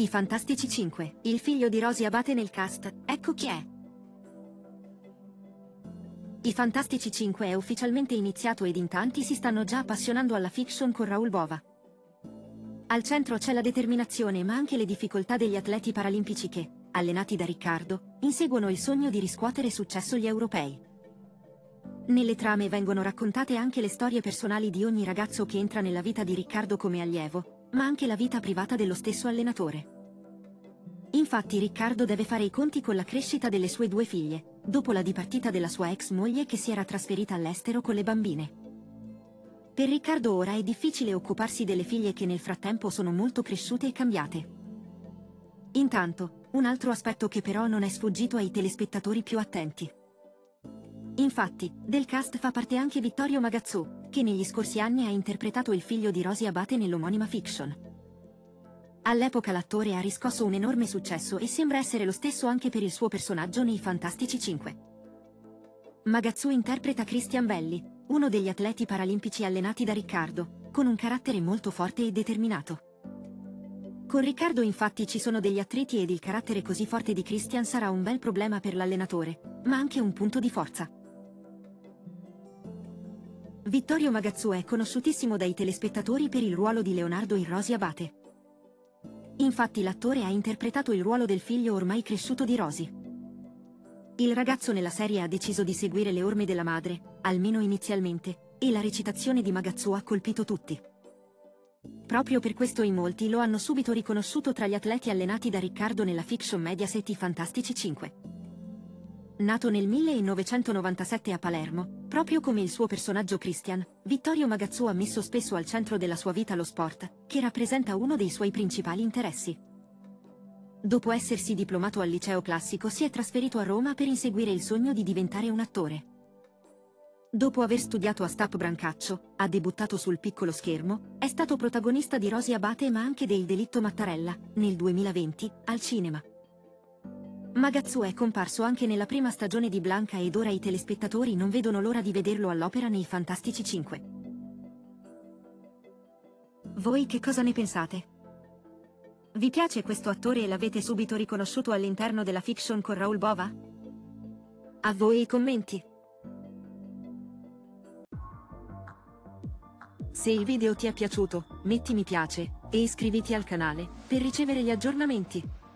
I Fantastici 5, il figlio di Rosy Abate nel cast, ecco chi è. I Fantastici 5 è ufficialmente iniziato ed in tanti si stanno già appassionando alla fiction con Raul Bova. Al centro c'è la determinazione ma anche le difficoltà degli atleti paralimpici che, allenati da Riccardo, inseguono il sogno di riscuotere successo gli europei. Nelle trame vengono raccontate anche le storie personali di ogni ragazzo che entra nella vita di Riccardo come allievo, ma anche la vita privata dello stesso allenatore. Infatti Riccardo deve fare i conti con la crescita delle sue due figlie, dopo la dipartita della sua ex moglie che si era trasferita all'estero con le bambine. Per Riccardo ora è difficile occuparsi delle figlie che nel frattempo sono molto cresciute e cambiate. Intanto, un altro aspetto che però non è sfuggito ai telespettatori più attenti. Infatti, del cast fa parte anche Vittorio Magazzù, che negli scorsi anni ha interpretato il figlio di Rosy Abate nell'omonima fiction. All'epoca l'attore ha riscosso un enorme successo e sembra essere lo stesso anche per il suo personaggio nei Fantastici 5. Magazzù interpreta Christian Belli, uno degli atleti paralimpici allenati da Riccardo, con un carattere molto forte e determinato. Con Riccardo infatti ci sono degli attriti ed il carattere così forte di Christian sarà un bel problema per l'allenatore, ma anche un punto di forza. Vittorio Magazzù è conosciutissimo dai telespettatori per il ruolo di Leonardo in Rosy Abate. Infatti l'attore ha interpretato il ruolo del figlio ormai cresciuto di Rosy. Il ragazzo nella serie ha deciso di seguire le orme della madre, almeno inizialmente, e la recitazione di Magazzù ha colpito tutti. Proprio per questo in molti lo hanno subito riconosciuto tra gli atleti allenati da Riccardo nella fiction Mediaset I Fantastici 5. Nato nel 1997 a Palermo, proprio come il suo personaggio Christian, Vittorio Magazzù ha messo spesso al centro della sua vita lo sport, che rappresenta uno dei suoi principali interessi. Dopo essersi diplomato al liceo classico si è trasferito a Roma per inseguire il sogno di diventare un attore. Dopo aver studiato a Stap Brancaccio, ha debuttato sul piccolo schermo, è stato protagonista di Rosi Abate ma anche del Delitto Mattarella, nel 2020, al cinema. Magazzù è comparso anche nella prima stagione di Blanca ed ora i telespettatori non vedono l'ora di vederlo all'opera nei Fantastici 5. Voi che cosa ne pensate? Vi piace questo attore e l'avete subito riconosciuto all'interno della fiction con Raul Bova? A voi i commenti! Se il video ti è piaciuto, metti mi piace e iscriviti al canale per ricevere gli aggiornamenti.